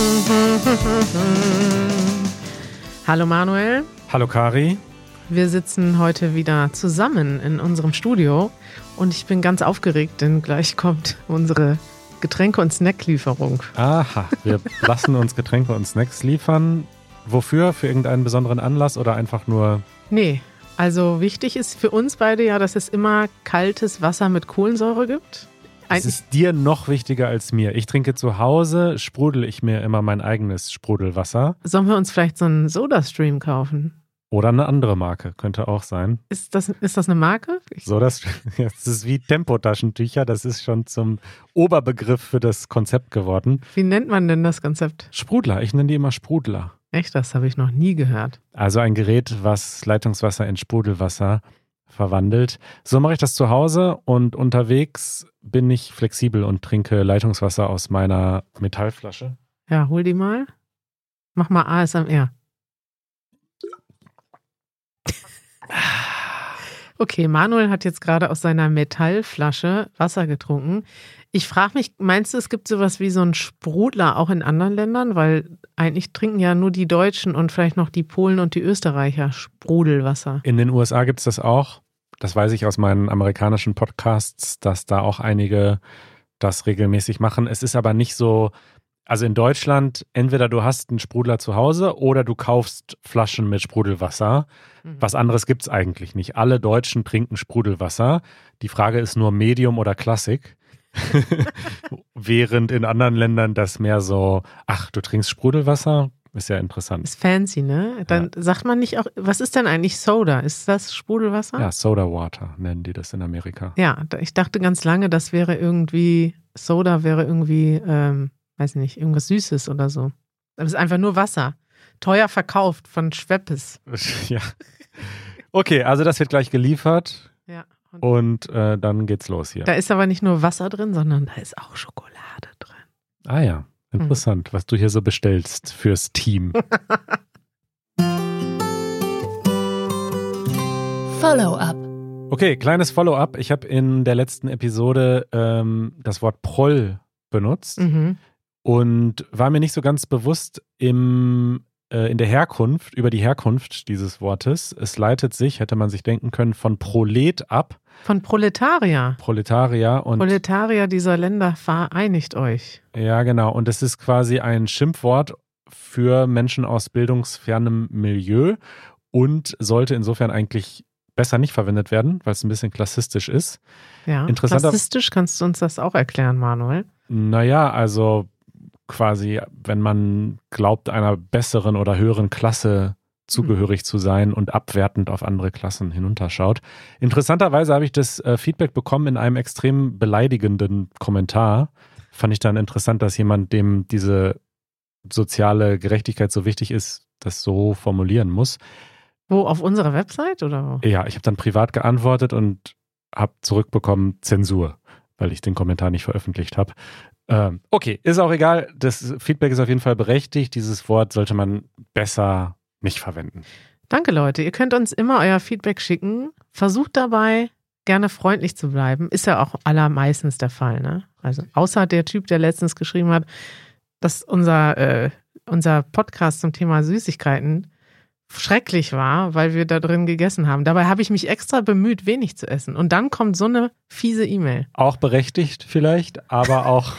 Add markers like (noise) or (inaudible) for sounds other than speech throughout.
(laughs) Hallo Manuel. Hallo Kari. Wir sitzen heute wieder zusammen in unserem Studio und ich bin ganz aufgeregt, denn gleich kommt unsere Getränke- und Snacklieferung. Aha, wir (laughs) lassen uns Getränke und Snacks liefern. Wofür? Für irgendeinen besonderen Anlass oder einfach nur? Nee, also wichtig ist für uns beide ja, dass es immer kaltes Wasser mit Kohlensäure gibt. Es ist dir noch wichtiger als mir. Ich trinke zu Hause, sprudel ich mir immer mein eigenes Sprudelwasser. Sollen wir uns vielleicht so einen Soda-Stream kaufen? Oder eine andere Marke, könnte auch sein. Ist das, ist das eine Marke? Ich so, das, (laughs) das ist wie Tempotaschentücher. Das ist schon zum Oberbegriff für das Konzept geworden. Wie nennt man denn das Konzept? Sprudler. Ich nenne die immer Sprudler. Echt, das habe ich noch nie gehört. Also ein Gerät, was Leitungswasser in Sprudelwasser verwandelt. So mache ich das zu Hause und unterwegs bin ich flexibel und trinke Leitungswasser aus meiner Metallflasche. Ja, hol die mal. Mach mal ASMR. (laughs) Okay, Manuel hat jetzt gerade aus seiner Metallflasche Wasser getrunken. Ich frage mich, meinst du, es gibt sowas wie so einen Sprudler auch in anderen Ländern? Weil eigentlich trinken ja nur die Deutschen und vielleicht noch die Polen und die Österreicher Sprudelwasser. In den USA gibt es das auch. Das weiß ich aus meinen amerikanischen Podcasts, dass da auch einige das regelmäßig machen. Es ist aber nicht so, also in Deutschland, entweder du hast einen Sprudler zu Hause oder du kaufst Flaschen mit Sprudelwasser. Mhm. Was anderes gibt es eigentlich nicht. Alle Deutschen trinken Sprudelwasser. Die Frage ist nur Medium oder Klassik. (laughs) Während in anderen Ländern das mehr so, ach, du trinkst Sprudelwasser? Ist ja interessant. Ist fancy, ne? Dann ja. sagt man nicht auch, was ist denn eigentlich Soda? Ist das Sprudelwasser? Ja, Soda Water nennen die das in Amerika. Ja, ich dachte ganz lange, das wäre irgendwie, Soda wäre irgendwie, ähm, weiß nicht, irgendwas Süßes oder so. Das ist einfach nur Wasser. Teuer verkauft von Schweppes. (laughs) ja. Okay, also das wird gleich geliefert. Ja. Und, und äh, dann geht's los hier. Da ist aber nicht nur Wasser drin, sondern da ist auch Schokolade drin. Ah ja. Interessant, hm. was du hier so bestellst fürs Team. (laughs) Follow-up. Okay, kleines Follow-up. Ich habe in der letzten Episode ähm, das Wort Proll benutzt mhm. Und war mir nicht so ganz bewusst im, äh, in der Herkunft, über die Herkunft dieses Wortes. Es leitet sich, hätte man sich denken können, von Prolet ab. Von Proletarier. Proletarier und. Proletarier dieser Länder vereinigt euch. Ja, genau. Und es ist quasi ein Schimpfwort für Menschen aus bildungsfernem Milieu und sollte insofern eigentlich besser nicht verwendet werden, weil es ein bisschen klassistisch ist. Ja, klassistisch kannst du uns das auch erklären, Manuel? Naja, also quasi, wenn man glaubt, einer besseren oder höheren Klasse zugehörig zu sein und abwertend auf andere Klassen hinunterschaut. Interessanterweise habe ich das äh, Feedback bekommen in einem extrem beleidigenden Kommentar. Fand ich dann interessant, dass jemand, dem diese soziale Gerechtigkeit so wichtig ist, das so formulieren muss. Wo, auf unserer Website oder? Ja, ich habe dann privat geantwortet und habe zurückbekommen Zensur, weil ich den Kommentar nicht veröffentlicht habe. Ähm, okay, ist auch egal. Das Feedback ist auf jeden Fall berechtigt. Dieses Wort sollte man besser nicht verwenden. Danke, Leute. Ihr könnt uns immer euer Feedback schicken. Versucht dabei, gerne freundlich zu bleiben. Ist ja auch allermeistens der Fall. Ne? Also, außer der Typ, der letztens geschrieben hat, dass unser, äh, unser Podcast zum Thema Süßigkeiten schrecklich war, weil wir da drin gegessen haben. Dabei habe ich mich extra bemüht, wenig zu essen. Und dann kommt so eine fiese E-Mail. Auch berechtigt vielleicht, aber auch,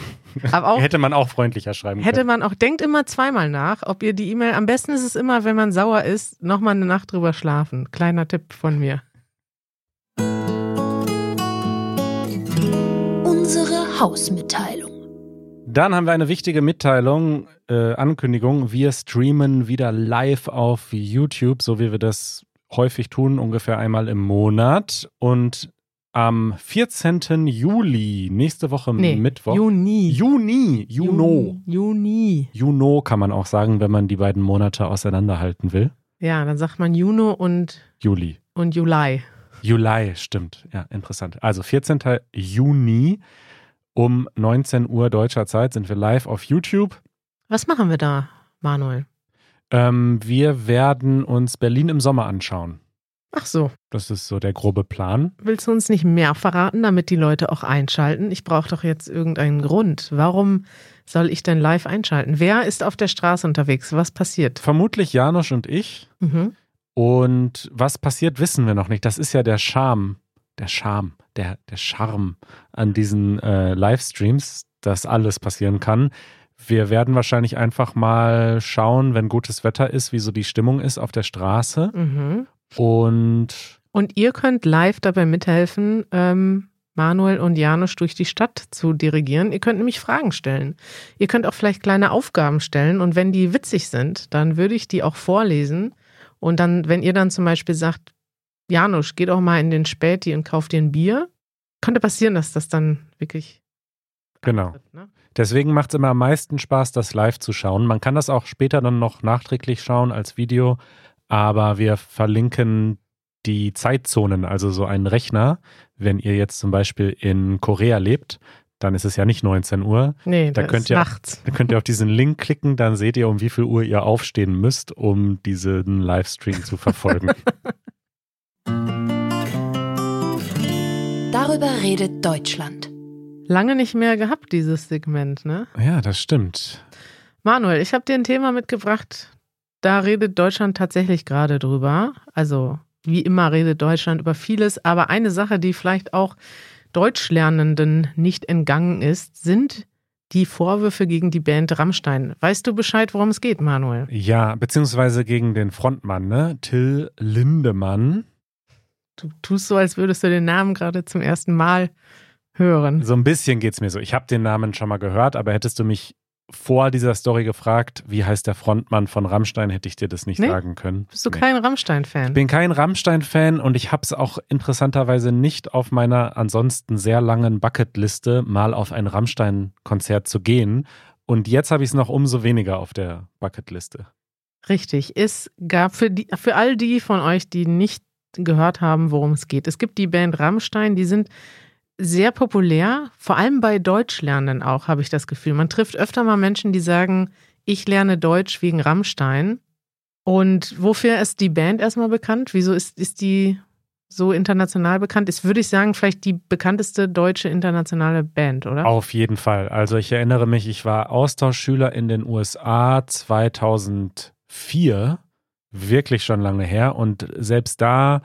aber auch (laughs) hätte man auch freundlicher schreiben hätte können. Hätte man auch, denkt immer zweimal nach, ob ihr die E-Mail, am besten ist es immer, wenn man sauer ist, nochmal eine Nacht drüber schlafen. Kleiner Tipp von mir. Unsere Hausmitteilung. Dann haben wir eine wichtige Mitteilung, äh, Ankündigung. Wir streamen wieder live auf YouTube, so wie wir das häufig tun, ungefähr einmal im Monat. Und am 14. Juli, nächste Woche nee, Mittwoch. Juni. Juni. Juno. Juni. Juno kann man auch sagen, wenn man die beiden Monate auseinanderhalten will. Ja, dann sagt man Juno und Juli. Und Juli. Juli, stimmt. Ja, interessant. Also 14. Juni um 19 Uhr deutscher Zeit sind wir live auf YouTube. Was machen wir da, Manuel? Ähm, wir werden uns Berlin im Sommer anschauen. Ach so. Das ist so der grobe Plan. Willst du uns nicht mehr verraten, damit die Leute auch einschalten? Ich brauche doch jetzt irgendeinen Grund. Warum soll ich denn live einschalten? Wer ist auf der Straße unterwegs? Was passiert? Vermutlich Janusz und ich. Mhm. Und was passiert, wissen wir noch nicht. Das ist ja der Charme, der Charme, der, der Charme an diesen äh, Livestreams, dass alles passieren kann. Wir werden wahrscheinlich einfach mal schauen, wenn gutes Wetter ist, wie so die Stimmung ist auf der Straße. Mhm. Und Und ihr könnt live dabei mithelfen, ähm, Manuel und Janusz durch die Stadt zu dirigieren. Ihr könnt nämlich Fragen stellen. Ihr könnt auch vielleicht kleine Aufgaben stellen und wenn die witzig sind, dann würde ich die auch vorlesen. Und dann, wenn ihr dann zum Beispiel sagt, Janusz, geh doch mal in den Späti und kauf dir ein Bier, könnte passieren, dass das dann wirklich. Genau. wird, Ne? Deswegen macht es immer am meisten Spaß, das live zu schauen. Man kann das auch später dann noch nachträglich schauen als Video, aber wir verlinken die Zeitzonen, also so einen Rechner. Wenn ihr jetzt zum Beispiel in Korea lebt, dann ist es ja nicht 19 Uhr. Nee, Da das könnt ist ihr- nachts. Da könnt ihr auf diesen Link klicken, dann seht ihr, um wie viel Uhr ihr aufstehen müsst, um diesen Livestream zu verfolgen. (laughs) Darüber redet Deutschland. Lange nicht mehr gehabt, dieses Segment, ne? ja, das stimmt. Manuel, ich habe dir ein Thema mitgebracht, da redet Deutschland tatsächlich gerade drüber. Also wie immer redet Deutschland über vieles, aber eine Sache, die vielleicht auch Deutschlernenden nicht entgangen ist, sind die Vorwürfe gegen die Band Rammstein. Weißt du Bescheid, worum es geht, Manuel? Ja, beziehungsweise gegen den Frontmann, ne? Till Lindemann. Du tust so, als würdest du den Namen gerade zum ersten Mal hören. So ein bisschen geht's mir so. Ich habe den Namen schon mal gehört, aber hättest du mich vor dieser Story gefragt, wie heißt der Frontmann von Rammstein, hätte ich dir das nicht Nee. sagen können. Bist du Nee. kein Rammstein-Fan? Ich bin kein Rammstein-Fan und ich habe es auch interessanterweise nicht auf meiner ansonsten sehr langen Bucketliste, mal auf ein Rammstein-Konzert zu gehen. Und jetzt habe ich es noch umso weniger auf der Bucketliste. Richtig. Es gab für, die, für all die von euch, die nicht gehört haben, worum es geht. Es gibt die Band Rammstein, die sind sehr populär, vor allem bei Deutschlernenden auch, habe ich das Gefühl. Man trifft öfter mal Menschen, die sagen, ich lerne Deutsch wegen Rammstein. Und wofür ist die Band erstmal bekannt? Wieso ist, ist die so international bekannt? Ist, würde ich sagen, vielleicht die bekannteste deutsche internationale Band, oder? Auf jeden Fall. Also ich erinnere mich, ich war Austauschschüler in den USA 2004, wirklich schon lange her. Und selbst da,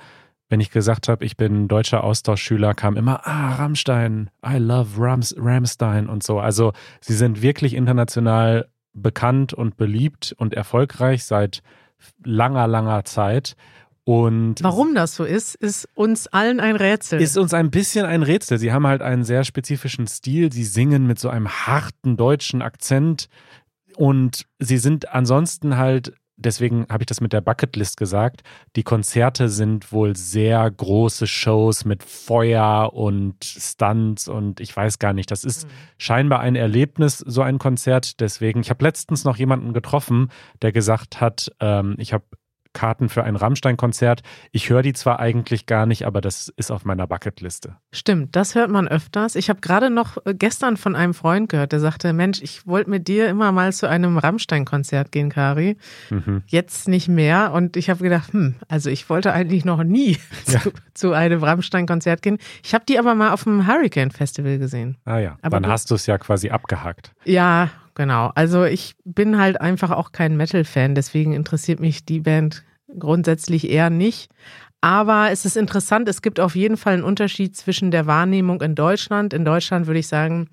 wenn ich gesagt habe, ich bin deutscher Austauschschüler, kam immer, ah, Rammstein, I love Rams, Ramstein und so. Also sie sind wirklich international bekannt und beliebt und erfolgreich seit langer, langer Zeit. Und Warum das so ist, ist uns allen ein Rätsel. ist uns ein bisschen ein Rätsel. Sie haben halt einen sehr spezifischen Stil. Sie singen mit so einem harten deutschen Akzent und sie sind ansonsten halt, deswegen habe ich das mit der Bucketlist gesagt, die Konzerte sind wohl sehr große Shows mit Feuer und Stunts und ich weiß gar nicht. Das ist scheinbar ein Erlebnis, so ein Konzert. Deswegen, ich habe letztens noch jemanden getroffen, der gesagt hat, ähm, ich habe Karten für ein Rammstein-Konzert. Ich höre die zwar eigentlich gar nicht, aber das ist auf meiner Bucketliste. Stimmt, das hört man öfters. Ich habe gerade noch äh, gestern von einem Freund gehört, der sagte, Mensch, ich wollte mit dir immer mal zu einem Rammstein-Konzert gehen, Kari. Mhm. Jetzt nicht mehr. Und ich habe gedacht, hm, also ich wollte eigentlich noch nie (laughs) Ja. zu, zu einem Rammstein-Konzert gehen. Ich habe die aber mal auf dem Hurricane Festival gesehen. Ah ja, Aber dann du- hast du es ja quasi abgehakt. Ja, genau. Also ich bin halt einfach auch kein Metal-Fan, deswegen interessiert mich die Band grundsätzlich eher nicht. Aber es ist interessant, es gibt auf jeden Fall einen Unterschied zwischen der Wahrnehmung in Deutschland. In Deutschland würde ich sagen,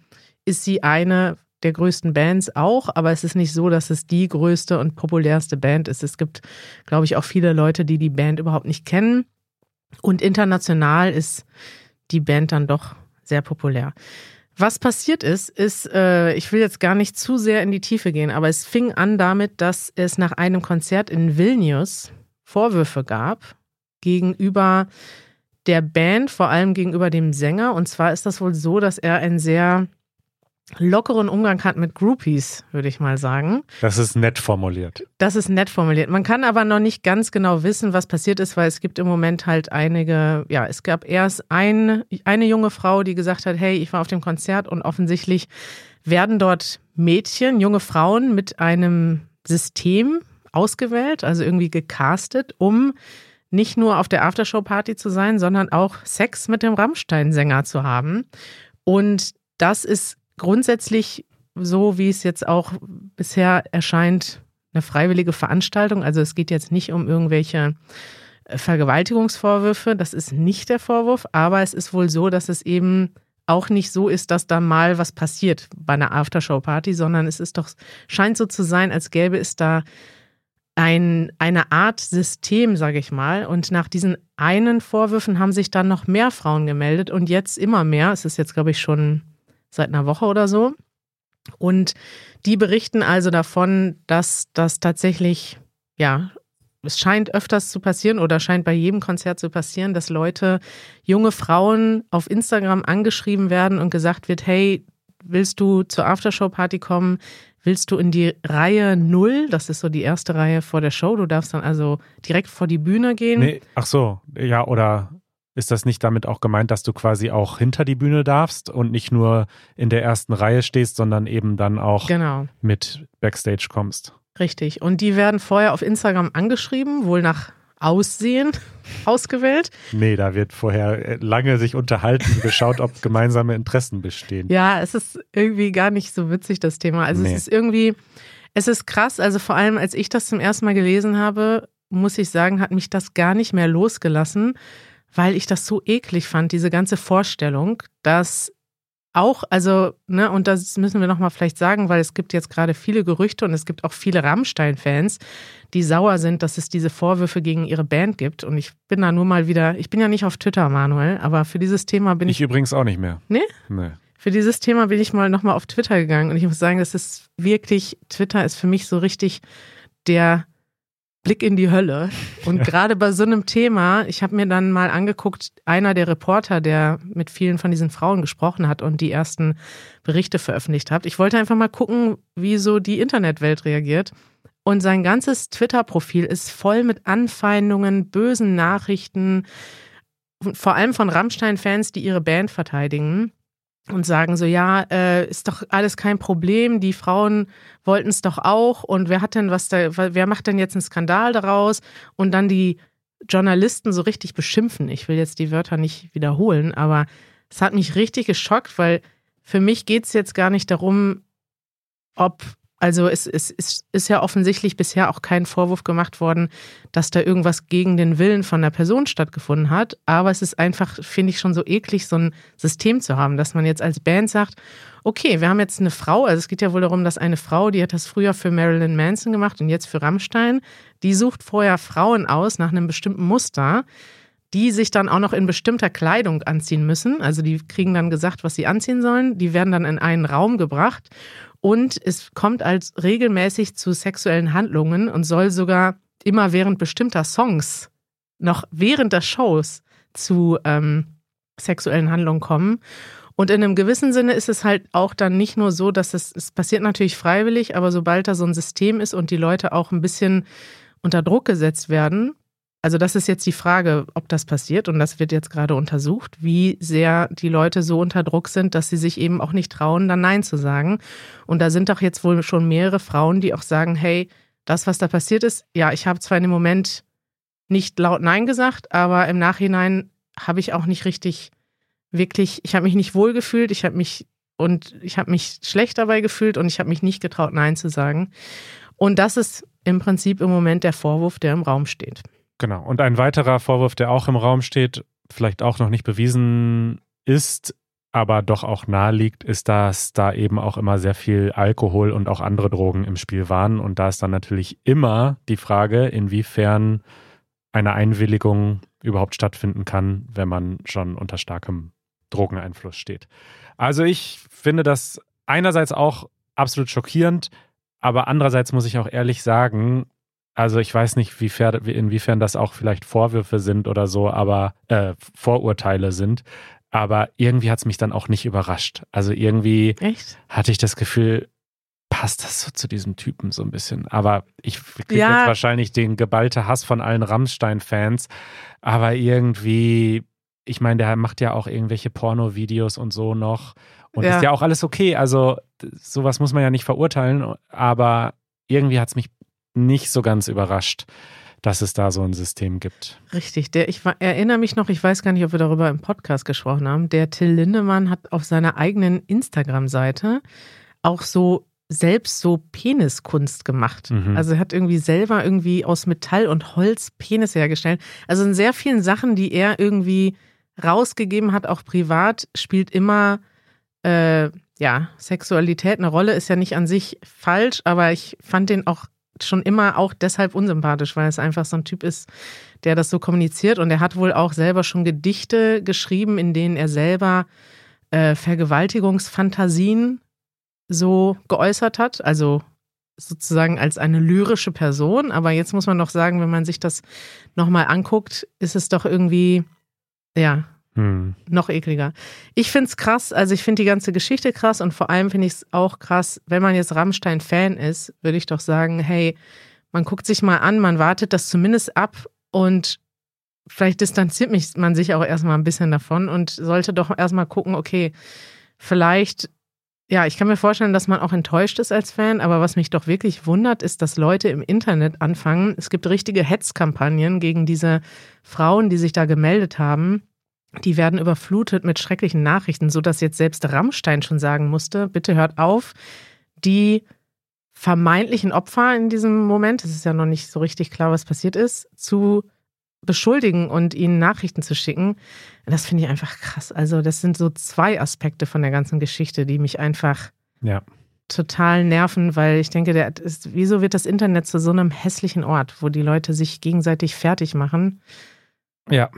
ist sie eine der größten Bands auch, aber es ist nicht so, dass es die größte und populärste Band ist. Es gibt, glaube ich, auch viele Leute, die die Band überhaupt nicht kennen. Und international ist die Band dann doch sehr populär. Was passiert ist, ist, äh, ich will jetzt gar nicht zu sehr in die Tiefe gehen, aber es fing an damit, dass es nach einem Konzert in Vilnius Vorwürfe gab gegenüber der Band, vor allem gegenüber dem Sänger. Und zwar ist das wohl so, dass er einen sehr lockeren Umgang hat mit Groupies, würde ich mal sagen. Das ist nett formuliert. Das ist nett formuliert. Man kann aber noch nicht ganz genau wissen, was passiert ist, weil es gibt im Moment halt einige, ja, es gab erst ein, eine junge Frau, die gesagt hat, hey, ich war auf dem Konzert und offensichtlich werden dort Mädchen, junge Frauen mit einem System ausgewählt, also irgendwie gecastet, um nicht nur auf der Aftershow-Party zu sein, sondern auch Sex mit dem Rammstein-Sänger zu haben. Und das ist grundsätzlich so wie es jetzt auch bisher erscheint, eine freiwillige Veranstaltung. Also es geht jetzt nicht um irgendwelche äh, Vergewaltigungsvorwürfe. Das ist nicht der Vorwurf, aber es ist wohl so, dass es eben auch nicht so ist, dass da mal was passiert bei einer Aftershow-Party, sondern es ist doch, scheint so zu sein, als gäbe es da ein, eine Art System, sage ich mal. Und nach diesen einen Vorwürfen haben sich dann noch mehr Frauen gemeldet und jetzt immer mehr. Es ist jetzt, glaube ich, schon seit einer Woche oder so. Und die berichten also davon, dass das tatsächlich, ja, es scheint öfters zu passieren oder scheint bei jedem Konzert zu passieren, dass Leute, junge Frauen auf Instagram angeschrieben werden und gesagt wird, hey, willst du zur Aftershow-Party kommen? Willst du in die Reihe 0? Das ist so die erste Reihe vor der Show. Du darfst dann also direkt vor die Bühne gehen. Nee, ach so, ja, oder ist das nicht damit auch gemeint, dass du quasi auch hinter die Bühne darfst und nicht nur in der ersten Reihe stehst, sondern eben dann auch genau. mit Backstage kommst? Richtig. Und die werden vorher auf Instagram angeschrieben, wohl nach Aussehen (laughs) ausgewählt. Nee, da wird vorher lange sich unterhalten, (laughs) geschaut, ob gemeinsame Interessen bestehen. Ja, es ist irgendwie gar nicht so witzig, das Thema. Also nee. es ist irgendwie, es ist krass. Also vor allem, als ich das zum ersten Mal gelesen habe, muss ich sagen, hat mich das gar nicht mehr losgelassen, weil ich das so eklig fand, diese ganze Vorstellung, dass auch, also, ne, und das müssen wir nochmal vielleicht sagen, weil es gibt jetzt gerade viele Gerüchte und es gibt auch viele Rammstein-Fans, die sauer sind, dass es diese Vorwürfe gegen ihre Band gibt. Und ich bin da nur mal wieder, ich bin ja nicht auf Twitter, Manuel, aber für dieses Thema bin ich. Ich übrigens auch nicht mehr. Nee? Nee. Für dieses Thema bin ich mal nochmal auf Twitter gegangen und ich muss sagen, das ist wirklich, Twitter ist für mich so richtig der Blick in die Hölle. Und ja. gerade bei so einem Thema, ich habe mir dann mal angeguckt, einer der Reporter, der mit vielen von diesen Frauen gesprochen hat und die ersten Berichte veröffentlicht hat. Ich wollte einfach mal gucken, wie so die Internetwelt reagiert. Und sein ganzes Twitter-Profil ist voll mit Anfeindungen, bösen Nachrichten, vor allem von Rammstein-Fans, die ihre Band verteidigen und sagen so, ja, äh, ist doch alles kein Problem, die Frauen wollten es doch auch und wer hat denn was da, wer macht denn jetzt einen Skandal daraus und dann die Journalisten so richtig beschimpfen. Ich will jetzt die Wörter nicht wiederholen, aber es hat mich richtig geschockt, weil für mich geht es jetzt gar nicht darum, ob also es, es, es, ist ja offensichtlich bisher auch kein Vorwurf gemacht worden, dass da irgendwas gegen den Willen von der Person stattgefunden hat. Aber es ist einfach, finde ich, schon so eklig, so ein System zu haben, dass man jetzt als Band sagt, okay, wir haben jetzt eine Frau, also es geht ja wohl darum, dass eine Frau, die hat das früher für Marilyn Manson gemacht und jetzt für Rammstein, die sucht vorher Frauen aus nach einem bestimmten Muster die sich dann auch noch in bestimmter Kleidung anziehen müssen. Also die kriegen dann gesagt, was sie anziehen sollen. Die werden dann in einen Raum gebracht und es kommt als regelmäßig zu sexuellen Handlungen und soll sogar immer während bestimmter Songs, noch während der Shows zu ähm, sexuellen Handlungen kommen. Und in einem gewissen Sinne ist es halt auch dann nicht nur so, dass es, es passiert natürlich freiwillig, aber sobald da so ein System ist und die Leute auch ein bisschen unter Druck gesetzt werden, also das ist jetzt die Frage, ob das passiert und das wird jetzt gerade untersucht, wie sehr die Leute so unter Druck sind, dass sie sich eben auch nicht trauen, dann Nein zu sagen. Und da sind doch jetzt wohl schon mehrere Frauen, die auch sagen, hey, das, was da passiert ist, ja, ich habe zwar in dem Moment nicht laut Nein gesagt, aber im Nachhinein habe ich auch nicht richtig, wirklich, ich habe mich nicht wohl gefühlt, ich habe mich und ich habe mich schlecht dabei gefühlt und ich habe mich nicht getraut, Nein zu sagen. Und das ist im Prinzip im Moment der Vorwurf, der im Raum steht. Genau. Und ein weiterer Vorwurf, der auch im Raum steht, vielleicht auch noch nicht bewiesen ist, aber doch auch naheliegt, ist, dass da eben auch immer sehr viel Alkohol und auch andere Drogen im Spiel waren. Und da ist dann natürlich immer die Frage, inwiefern eine Einwilligung überhaupt stattfinden kann, wenn man schon unter starkem Drogeneinfluss steht. Also ich finde das einerseits auch absolut schockierend, aber andererseits muss ich auch ehrlich sagen, also ich weiß nicht, wie fair, inwiefern das auch vielleicht Vorwürfe sind oder so, aber äh, Vorurteile sind. Aber irgendwie hat es mich dann auch nicht überrascht. Also irgendwie Echt? hatte ich das Gefühl, passt das so zu diesem Typen so ein bisschen. Aber ich kriege Ja. jetzt wahrscheinlich den geballte Hass von allen Rammstein-Fans. Aber irgendwie, ich meine, der macht ja auch irgendwelche Porno-Videos und so noch. Und Ja. ist ja auch alles okay. Also sowas muss man ja nicht verurteilen. Aber irgendwie hat es mich nicht so ganz überrascht, dass es da so ein System gibt. Richtig, der, ich erinnere mich noch, ich weiß gar nicht, ob wir darüber im Podcast gesprochen haben, der Till Lindemann hat auf seiner eigenen Instagram-Seite auch so selbst so Peniskunst gemacht. Mhm. Also er hat irgendwie selber irgendwie aus Metall und Holz Penis hergestellt. Also in sehr vielen Sachen, die er irgendwie rausgegeben hat, auch privat, spielt immer äh, ja Sexualität eine Rolle. Ist ja nicht an sich falsch, aber ich fand den auch schon immer auch deshalb unsympathisch, weil es einfach so ein Typ ist, der das so kommuniziert und er hat wohl auch selber schon Gedichte geschrieben, in denen er selber äh, Vergewaltigungsfantasien so geäußert hat, also sozusagen als eine lyrische Person. Aber jetzt muss man doch sagen, wenn man sich das nochmal anguckt, ist es doch irgendwie, ja, Hm. noch ekliger. Ich finde es krass, also ich finde die ganze Geschichte krass und vor allem finde ich es auch krass, wenn man jetzt Rammstein-Fan ist, würde ich doch sagen, hey, man guckt sich mal an, man wartet das zumindest ab und vielleicht distanziert mich man sich auch erstmal ein bisschen davon und sollte doch erstmal gucken, okay, vielleicht, ja, ich kann mir vorstellen, dass man auch enttäuscht ist als Fan, aber was mich doch wirklich wundert, ist, dass Leute im Internet anfangen, es gibt richtige Hetzkampagnen gegen diese Frauen, die sich da gemeldet haben. Die werden überflutet mit schrecklichen Nachrichten, sodass jetzt selbst Rammstein schon sagen musste, bitte hört auf, die vermeintlichen Opfer in diesem Moment, es ist ja noch nicht so richtig klar, was passiert ist, zu beschuldigen und ihnen Nachrichten zu schicken. Das finde ich einfach krass. Also das sind so zwei Aspekte von der ganzen Geschichte, die mich einfach Ja. total nerven, weil ich denke, der ist, wieso wird das Internet zu so einem hässlichen Ort, wo die Leute sich gegenseitig fertig machen? Ja.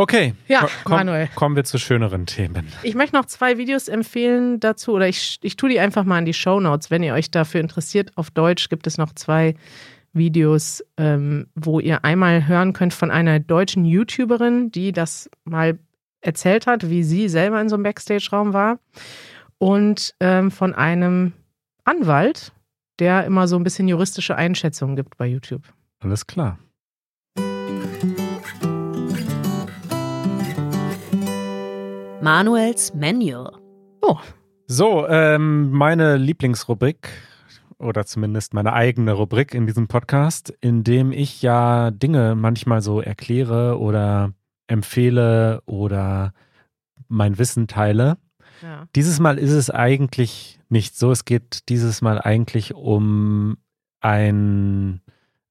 Okay. Ja, Ko- komm, Manuel. Kommen wir zu schöneren Themen. Ich möchte noch zwei Videos empfehlen dazu oder ich, ich tue die einfach mal in die Show Notes, wenn ihr euch dafür interessiert. Auf Deutsch gibt es noch zwei Videos, ähm, wo ihr einmal hören könnt von einer deutschen YouTuberin, die das mal erzählt hat, wie sie selber in so einem Backstage-Raum war. Und ähm, von einem Anwalt, der immer so ein bisschen juristische Einschätzungen gibt bei YouTube. Alles klar. Manuels Manual. So, ähm, meine Lieblingsrubrik oder zumindest meine eigene Rubrik in diesem Podcast, in dem ich ja Dinge manchmal so erkläre oder empfehle oder mein Wissen teile. Ja. Dieses Mal ist es eigentlich nicht so. Es geht dieses Mal eigentlich um ein,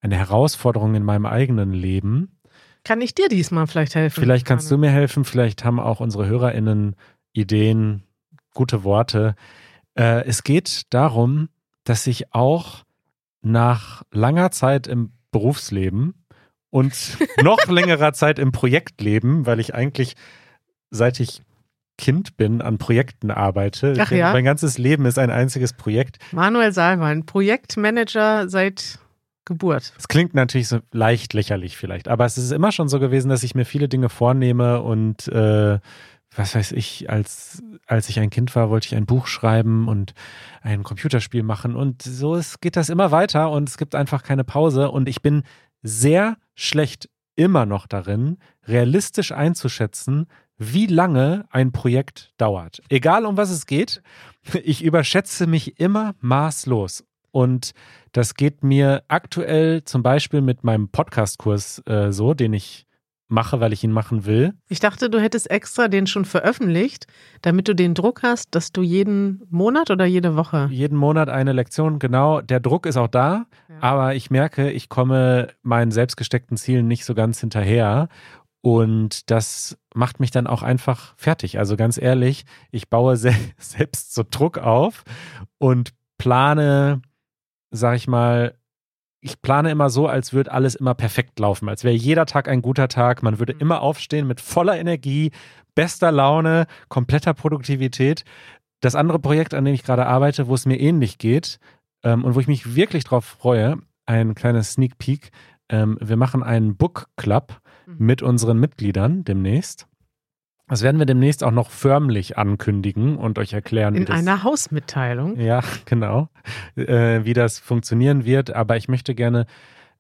eine Herausforderung in meinem eigenen Leben. Kann ich dir diesmal vielleicht helfen? Vielleicht kannst du mir helfen, vielleicht haben auch unsere HörerInnen Ideen, gute Worte. Äh, es geht darum, dass ich auch nach langer Zeit im Berufsleben und (laughs) noch längerer Zeit im Projektleben, weil ich eigentlich seit ich Kind bin an Projekten arbeite. Ach ja? Mein ganzes Leben ist ein einziges Projekt. Manuel Salman, Projektmanager seit Geburt. Es klingt natürlich so leicht lächerlich vielleicht, aber es ist immer schon so gewesen, dass ich mir viele Dinge vornehme und äh, was weiß ich, als, als ich ein Kind war, wollte ich ein Buch schreiben und ein Computerspiel machen und so ist, geht das immer weiter und es gibt einfach keine Pause und ich bin sehr schlecht immer noch darin, realistisch einzuschätzen, wie lange ein Projekt dauert. Egal um was es geht, (laughs) ich überschätze mich immer maßlos. Und das geht mir aktuell zum Beispiel mit meinem Podcast-Kurs äh, so, den ich mache, weil ich ihn machen will. Ich dachte, du hättest extra den schon veröffentlicht, damit du den Druck hast, dass du jeden Monat oder jede Woche. Jeden Monat eine Lektion, genau. Der Druck ist auch da, Ja. aber ich merke, ich komme meinen selbstgesteckten Zielen nicht so ganz hinterher. Und das macht mich dann auch einfach fertig. Also ganz ehrlich, ich baue se (laughs) selbst so Druck auf und plane, sag ich mal, ich plane immer so, als würde alles immer perfekt laufen, als wäre jeder Tag ein guter Tag. Man würde Mhm. immer aufstehen mit voller Energie, bester Laune, kompletter Produktivität. Das andere Projekt, an dem ich gerade arbeite, wo es mir ähnlich geht ähm, und wo ich mich wirklich drauf freue, ein kleines Sneak Peek. Ähm, wir machen einen Book Club Mhm. mit unseren Mitgliedern demnächst. Das werden wir demnächst auch noch förmlich ankündigen und euch erklären, In das einer Hausmitteilung. ja, genau, äh, wie das funktionieren wird. Aber ich möchte gerne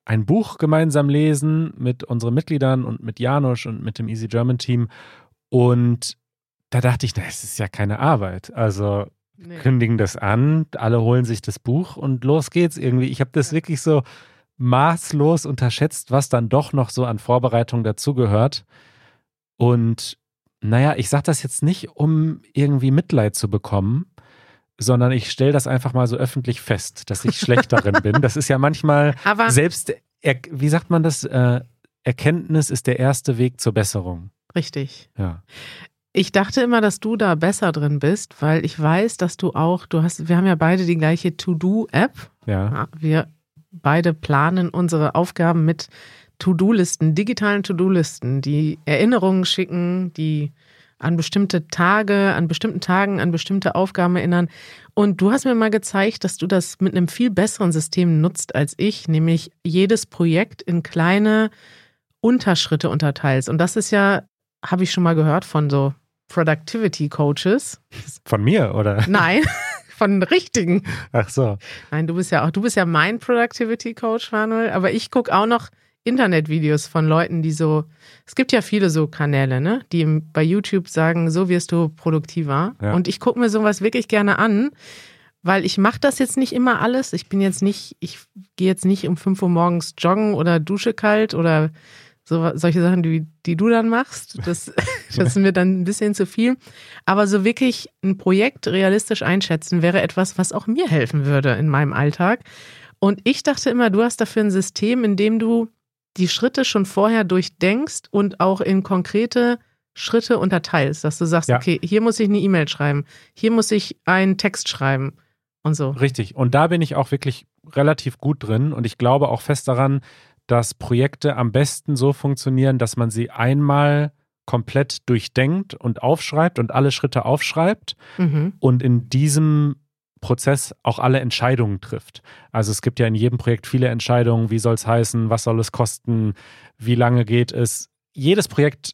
ein Buch gemeinsam lesen mit unseren Mitgliedern und mit Janusz und mit dem Easy German Team. Und da dachte ich, na, es ist ja keine Arbeit. Also Nee. kündigen das an, alle holen sich das Buch und los geht's irgendwie. Ich habe das Ja. wirklich so maßlos unterschätzt, was dann doch noch so an Vorbereitung dazugehört. Und naja, ich sage das jetzt nicht, um irgendwie Mitleid zu bekommen, sondern ich stelle das einfach mal so öffentlich fest, dass ich schlecht (laughs) darin bin. Das ist ja manchmal Aber selbst, wie sagt man das? Äh, Erkenntnis ist der erste Weg zur Besserung. richtig. Ja. Ich dachte immer, dass du da besser drin bist, weil ich weiß, dass du auch, du hast, wir haben ja beide die gleiche To-Do-App. Ja, Wir beide planen unsere Aufgaben mit To-Do-Listen, digitalen To-Do-Listen, die Erinnerungen schicken, die an bestimmte Tage, an bestimmten Tagen, an bestimmte Aufgaben erinnern. Und du hast mir mal gezeigt, dass du das mit einem viel besseren System nutzt als ich, nämlich jedes Projekt in kleine Unterschritte unterteilst. Und das ist ja, habe ich schon mal gehört von so Productivity Coaches. Von mir, oder? Nein, (laughs) von richtigen. Ach so. Nein, du bist ja auch, du bist ja mein Productivity Coach, Manuel, aber ich gucke auch noch Internetvideos von Leuten, die so, es gibt ja viele so Kanäle, ne, die bei YouTube sagen, so wirst du produktiver. Ja. Und ich gucke mir sowas wirklich gerne an, weil ich mache das jetzt nicht immer alles. Ich bin jetzt nicht, ich gehe jetzt nicht um 5 Uhr morgens joggen oder dusche kalt oder so, solche Sachen, die, die du dann machst. Das, (laughs) das ist mir dann ein bisschen zu viel. Aber so wirklich ein Projekt realistisch einschätzen wäre etwas, was auch mir helfen würde in meinem Alltag. Und ich dachte immer, du hast dafür ein System, in dem du die Schritte schon vorher durchdenkst und auch in konkrete Schritte unterteilst, dass du sagst, Ja. okay, hier muss ich eine E-Mail schreiben, hier muss ich einen Text schreiben und so. Richtig. Und da bin ich auch wirklich relativ gut drin und ich glaube auch fest daran, dass Projekte am besten so funktionieren, dass man sie einmal komplett durchdenkt und aufschreibt und alle Schritte aufschreibt Mhm. und in diesem Prozess auch alle Entscheidungen trifft. Also es gibt ja in jedem Projekt viele Entscheidungen, wie soll es heißen, was soll es kosten, wie lange geht es. Jedes Projekt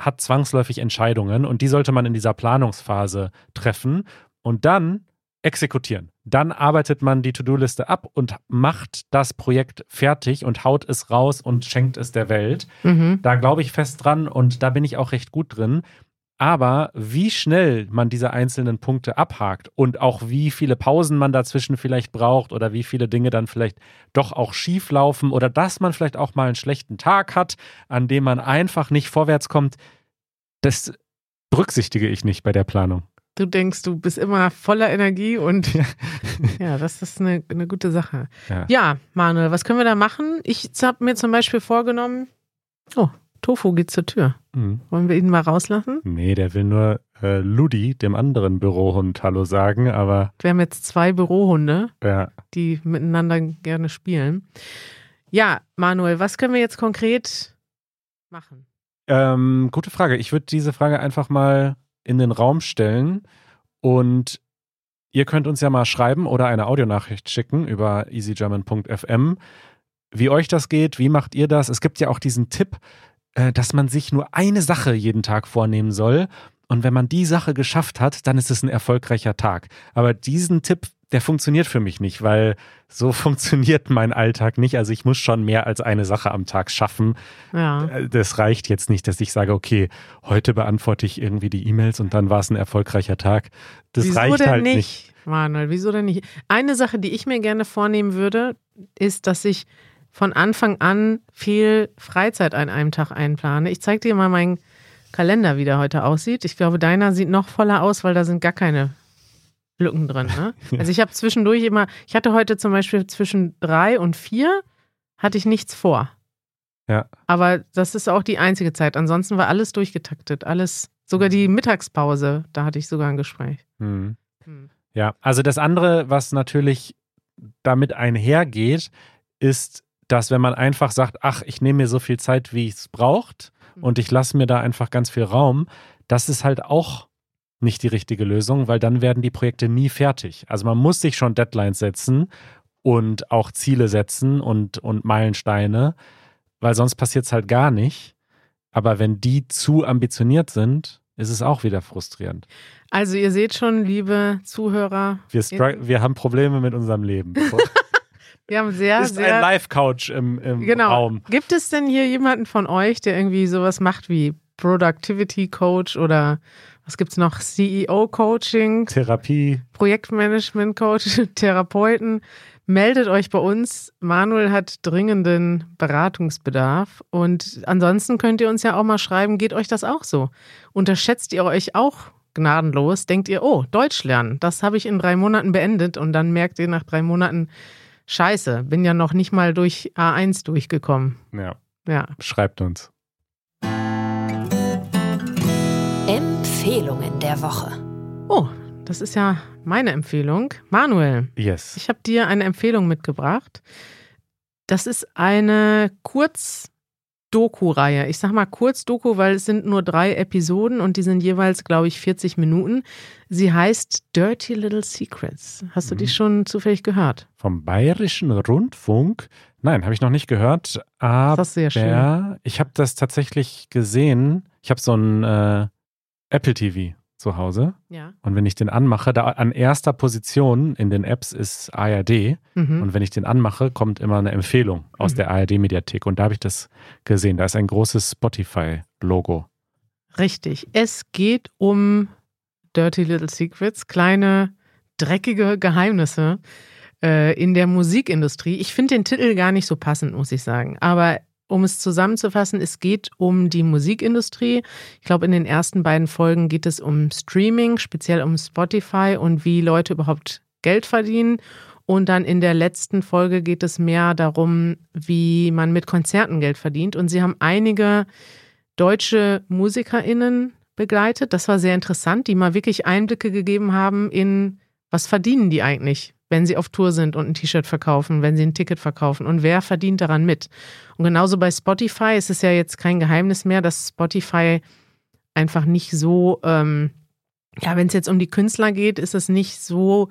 hat zwangsläufig Entscheidungen und die sollte man in dieser Planungsphase treffen und dann exekutieren. Dann arbeitet man die To-Do-Liste ab und macht das Projekt fertig und haut es raus und schenkt es der Welt. Mhm. Da glaube ich fest dran und da bin ich auch recht gut drin. Aber wie schnell man diese einzelnen Punkte abhakt und auch wie viele Pausen man dazwischen vielleicht braucht oder wie viele Dinge dann vielleicht doch auch schief laufen oder dass man vielleicht auch mal einen schlechten Tag hat, an dem man einfach nicht vorwärts kommt, das berücksichtige ich nicht bei der Planung. Du denkst, du bist immer voller Energie und ja, (laughs) das ist eine, eine gute Sache. Ja. Ja, Manuel, was können wir da machen? Ich habe mir zum Beispiel vorgenommen, oh, Tofu geht zur Tür. Hm. Wollen wir ihn mal rauslassen? Nee, der will nur äh, Ludi, dem anderen Bürohund, Hallo sagen, aber Wir haben jetzt zwei Bürohunde, ja, die miteinander gerne spielen. Ja, Manuel, was können wir jetzt konkret machen? Ähm, gute Frage. Ich würde diese Frage einfach mal in den Raum stellen und ihr könnt uns ja mal schreiben oder eine Audionachricht schicken über easygerman.fm, wie euch das geht, wie macht ihr das? Es gibt ja auch diesen Tipp, äh, dass man sich nur eine Sache jeden Tag vornehmen soll und wenn man die Sache geschafft hat, dann ist es ein erfolgreicher Tag. Aber diesen Tipp, der funktioniert für mich nicht, weil so (laughs) funktioniert mein Alltag nicht. Also ich muss schon mehr als eine Sache am Tag schaffen. Ja. Äh, Das reicht jetzt nicht, dass ich sage, okay, heute beantworte ich irgendwie die E-Mails und dann war es ein erfolgreicher Tag. Das Wieso reicht halt nicht, nicht. Manuel? Wieso denn nicht? Eine Sache, die ich mir gerne vornehmen würde, ist, dass ich von Anfang an viel Freizeit an einem Tag einplane. Ich zeige dir mal meinen Kalender, wie der heute aussieht. Ich glaube, deiner sieht noch voller aus, weil da sind gar keine Lücken drin. Ne? (laughs) Also ich habe zwischendurch immer, ich hatte heute zum Beispiel zwischen drei und vier hatte ich nichts vor. Ja. Aber das ist auch die einzige Zeit. Ansonsten war alles durchgetaktet. Alles, sogar die Mittagspause, da hatte ich sogar ein Gespräch. Hm. Hm. Ja, also das andere, was natürlich damit einhergeht, ist, dass wenn man einfach sagt, ach, ich nehme mir so viel Zeit, wie es braucht und ich lasse mir da einfach ganz viel Raum, das ist halt auch nicht die richtige Lösung, weil dann werden die Projekte nie fertig. Also man muss sich schon Deadlines setzen und auch Ziele setzen und, und Meilensteine, weil sonst passiert es halt gar nicht. Aber wenn die zu ambitioniert sind, ist es auch wieder frustrierend. Also ihr seht schon, liebe Zuhörer, Wir, wir haben Probleme mit unserem Leben. (laughs) wir haben sehr, ist ein sehr. Live-Couch im, im Genau. Raum. Gibt es denn hier jemanden von euch, der irgendwie sowas macht wie Productivity Coach oder was gibt's noch? CEO Coaching, Therapie. Projektmanagement Coach, (laughs) Therapeuten? Meldet euch bei uns. Manuel hat dringenden Beratungsbedarf. Und ansonsten könnt ihr uns ja auch mal schreiben, geht euch das auch so? Unterschätzt ihr euch auch gnadenlos, denkt ihr, oh, Deutsch lernen, das habe ich in drei Monaten beendet und dann merkt ihr nach drei Monaten, scheiße, bin ja noch nicht mal durch A1 durchgekommen. Ja. Ja. Schreibt uns. Empfehlungen der Woche. Oh, das ist ja meine Empfehlung. Manuel, Yes. ich habe dir eine Empfehlung mitgebracht. Das ist eine Kurz-Doku-Reihe. Ich sag mal Kurz-Doku, weil es sind nur drei Episoden und die sind jeweils, glaube ich, 40 Minuten. Sie heißt Dirty Little Secrets. Hast du die Mhm. schon zufällig gehört? Vom Bayerischen Rundfunk. Nein, habe ich noch nicht gehört. Aber Das ist sehr schön. ich habe das tatsächlich gesehen. Ich habe so ein äh, Apple TV zu Hause. Ja. Und wenn ich den anmache, da an erster Position in den Apps ist ARD. Mhm. Und wenn ich den anmache, kommt immer eine Empfehlung aus Mhm. der ARD-Mediathek. Und da habe ich das gesehen. Da ist ein großes Spotify-Logo. Richtig. Es geht um Dirty Little Secrets, kleine, dreckige Geheimnisse äh, in der Musikindustrie. Ich finde den Titel gar nicht so passend, muss ich sagen. Aber um es zusammenzufassen, es geht um die Musikindustrie. Ich glaube, in den ersten beiden Folgen geht es um Streaming, speziell um Spotify und wie Leute überhaupt Geld verdienen. Und dann in der letzten Folge geht es mehr darum, wie man mit Konzerten Geld verdient. Und sie haben einige deutsche MusikerInnen begleitet. Das war sehr interessant, die mal wirklich Einblicke gegeben haben in, was verdienen die eigentlich, wenn sie auf Tour sind und ein T-Shirt verkaufen, wenn sie ein Ticket verkaufen und wer verdient daran mit. Und genauso bei Spotify ist es ja jetzt kein Geheimnis mehr, dass Spotify einfach nicht so, ähm, ja, wenn es jetzt um die Künstler geht, ist es nicht so,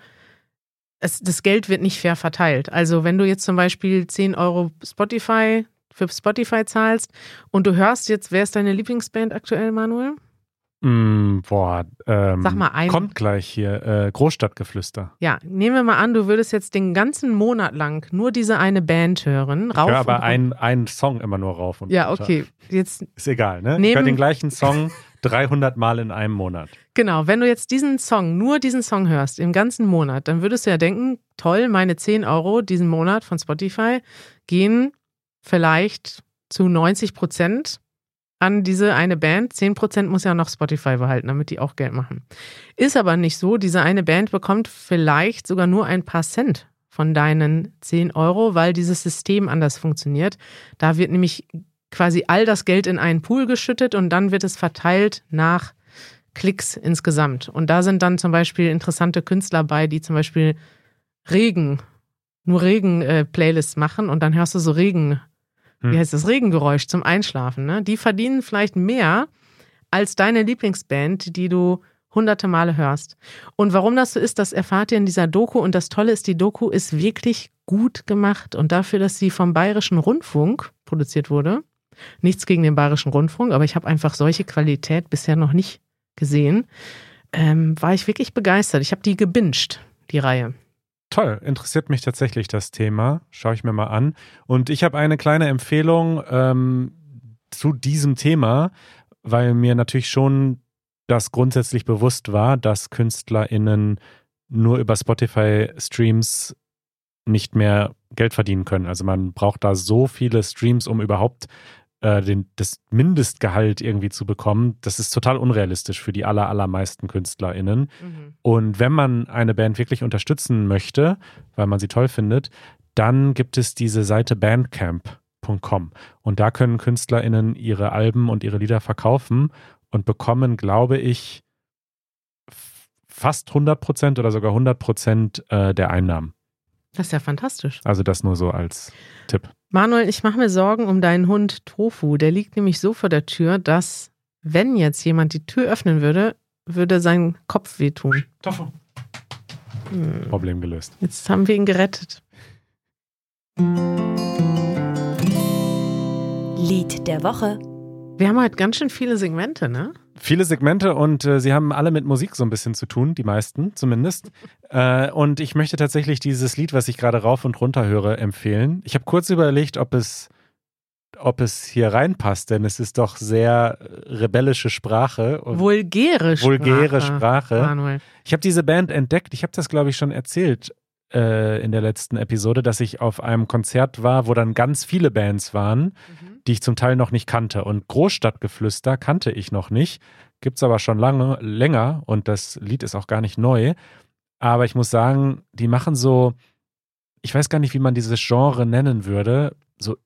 es, das Geld wird nicht fair verteilt. Also wenn du jetzt zum Beispiel 10 Euro Spotify für Spotify zahlst und du hörst jetzt, wer ist deine Lieblingsband aktuell, Manuel? Mm, boah, ähm, Sag mal ein. kommt gleich hier. Äh, Großstadtgeflüster. Ja, nehmen wir mal an, du würdest jetzt den ganzen Monat lang nur diese eine Band hören. Ich Rauf höre aber einen, einen Song immer nur rauf und Ja, runter. okay. Jetzt, Ist egal, ne? ich höre den gleichen Song (laughs) 300 Mal in einem Monat. genau, wenn du jetzt diesen Song, nur diesen Song hörst, im ganzen Monat, dann würdest du ja denken, toll, meine 10 Euro diesen Monat von Spotify gehen vielleicht zu 90 Prozent an diese eine Band. 10 Prozent muss ja noch Spotify behalten, damit die auch Geld machen. Ist aber nicht so. Diese eine Band bekommt vielleicht sogar nur ein paar Cent von deinen 10 Euro, weil dieses System anders funktioniert. Da wird nämlich quasi all das Geld in einen Pool geschüttet und dann wird es verteilt nach Klicks insgesamt. Und da sind dann zum Beispiel interessante Künstler bei, die zum Beispiel Regen, nur Regen-Playlists machen und dann hörst du so Regen, Hm. wie heißt das, Regengeräusch zum Einschlafen. Ne? Die verdienen vielleicht mehr als deine Lieblingsband, die du hunderte Male hörst. Und warum das so ist, das erfahrt ihr in dieser Doku. Und das Tolle ist, die Doku ist wirklich gut gemacht. Und dafür, dass sie vom Bayerischen Rundfunk produziert wurde, nichts gegen den Bayerischen Rundfunk, aber ich habe einfach solche Qualität bisher noch nicht gesehen, ähm, war ich wirklich begeistert. Ich habe die gebinged, die Reihe. Toll, interessiert mich tatsächlich das Thema. Schaue ich mir mal an. Und ich habe eine kleine Empfehlung ähm, zu diesem Thema, weil mir natürlich schon das grundsätzlich bewusst war, dass KünstlerInnen nur über Spotify-Streams nicht mehr Geld verdienen können. Also man braucht da so viele Streams, um überhaupt äh, den, das Mindestgehalt irgendwie zu bekommen. Das ist total unrealistisch für die aller, allermeisten KünstlerInnen. Und wenn man eine Band wirklich unterstützen möchte, weil man sie toll findet, dann gibt es diese Seite bandcamp.com. Und da können KünstlerInnen ihre Alben und ihre Lieder verkaufen und bekommen, glaube ich, fast 100 Prozent oder sogar 100 Prozent äh, der Einnahmen. Das ist ja fantastisch. Also das nur so als Tipp. Manuel, ich mache mir Sorgen um deinen Hund Tofu. Der liegt nämlich so vor der Tür, dass, wenn jetzt jemand die Tür öffnen würde, würde sein Kopf wehtun. Tofu. Hm. Problem gelöst. Jetzt haben wir ihn gerettet. Lied der Woche. Wir haben heute ganz schön viele Segmente, ne? Viele Segmente und äh, sie haben alle mit Musik so ein bisschen zu tun, die meisten zumindest. Äh, und ich möchte tatsächlich dieses Lied, was ich gerade rauf und runter höre, empfehlen. Ich habe kurz überlegt, ob es, ob es hier reinpasst, denn es ist doch sehr äh, rebellische Sprache und Vulgäre Sprache. vulgäre Sprache. Manuel. Ich habe diese Band entdeckt, ich habe das glaube ich schon erzählt, äh, in der letzten Episode, dass ich auf einem Konzert war, wo dann ganz viele Bands waren, Mhm. die ich zum Teil noch nicht kannte. Und Großstadtgeflüster kannte ich noch nicht, gibt es aber schon lange, länger und das Lied ist auch gar nicht neu. Aber ich muss sagen, die machen so, ich weiß gar nicht, wie man dieses Genre nennen würde, so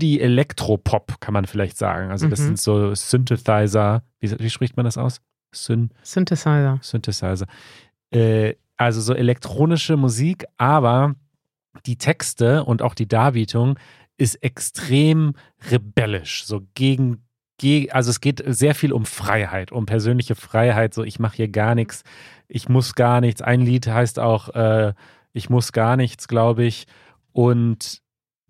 Indie-Elektropop, kann man vielleicht sagen. Also das Mhm. sind so Synthesizer, wie, wie spricht man das aus? Syn Synthesizer. Synthesizer. Äh, also so elektronische Musik, aber die Texte und auch die Darbietung ist extrem rebellisch, so gegen, also es geht sehr viel um Freiheit, um persönliche Freiheit, so ich mache hier gar nichts, ich muss gar nichts. Ein Lied heißt auch äh, ich muss gar nichts, glaube ich. Und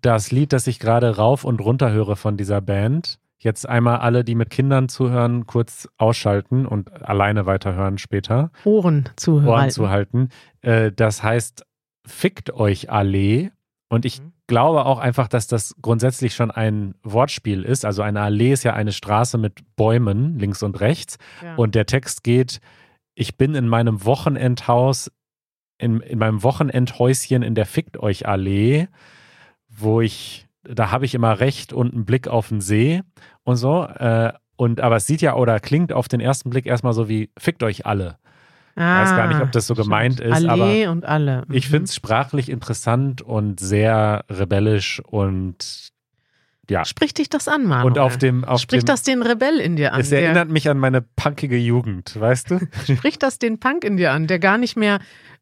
das Lied, das ich gerade rauf und runter höre von dieser Band, jetzt einmal alle, die mit Kindern zuhören, kurz ausschalten und alleine weiterhören später. Ohren zuhören. Ohren zu halten. Äh, das heißt, fickt euch Allee. Und ich Mhm. glaube auch einfach, dass das grundsätzlich schon ein Wortspiel ist. Also eine Allee ist ja eine Straße mit Bäumen links und rechts. Ja. Und der Text geht, ich bin in meinem Wochenendhaus, in, in meinem Wochenendhäuschen in der Fickt euch Allee, wo ich, da habe ich immer recht und einen Blick auf den See und so. Äh, und aber es sieht ja oder klingt auf den ersten Blick erstmal so wie Fickt euch alle. weiß gar nicht, ob das so stimmt. gemeint ist, Allee und alle. Ich Mhm. finde es sprachlich interessant und sehr rebellisch und ja. Sprich dich das an, Manuel. Und auf dem, auf Sprich dem, das den Rebell in dir an. es erinnert mich an meine punkige Jugend, weißt du? (laughs) sprich das den Punk in dir an, der gar nicht mehr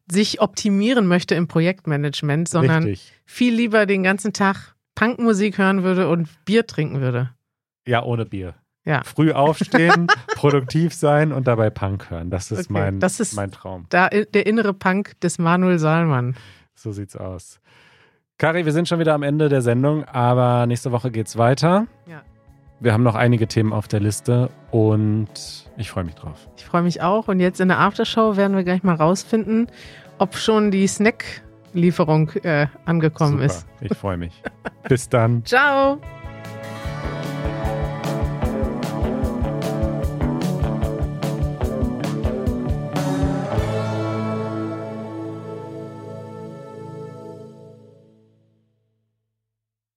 sich optimieren möchte im Projektmanagement, sondern Richtig. viel lieber den ganzen Tag Punkmusik hören würde und Bier trinken würde. Ja, ohne Bier. Ja. Früh aufstehen, (laughs) produktiv sein und dabei Punk hören. Das ist, Okay, mein, das ist- mein Traum. Da der innere Punk des Manuel Salmann. So sieht's aus. Kari, wir sind schon wieder am Ende der Sendung, aber nächste Woche geht's weiter. Ja. Wir haben noch einige Themen auf der Liste und ich freue mich drauf. Ich freue mich auch. Und jetzt in der Aftershow werden wir gleich mal rausfinden, ob schon die Snack-Lieferung äh, angekommen Super. ist. Ich freue mich. Bis dann. (laughs) Ciao!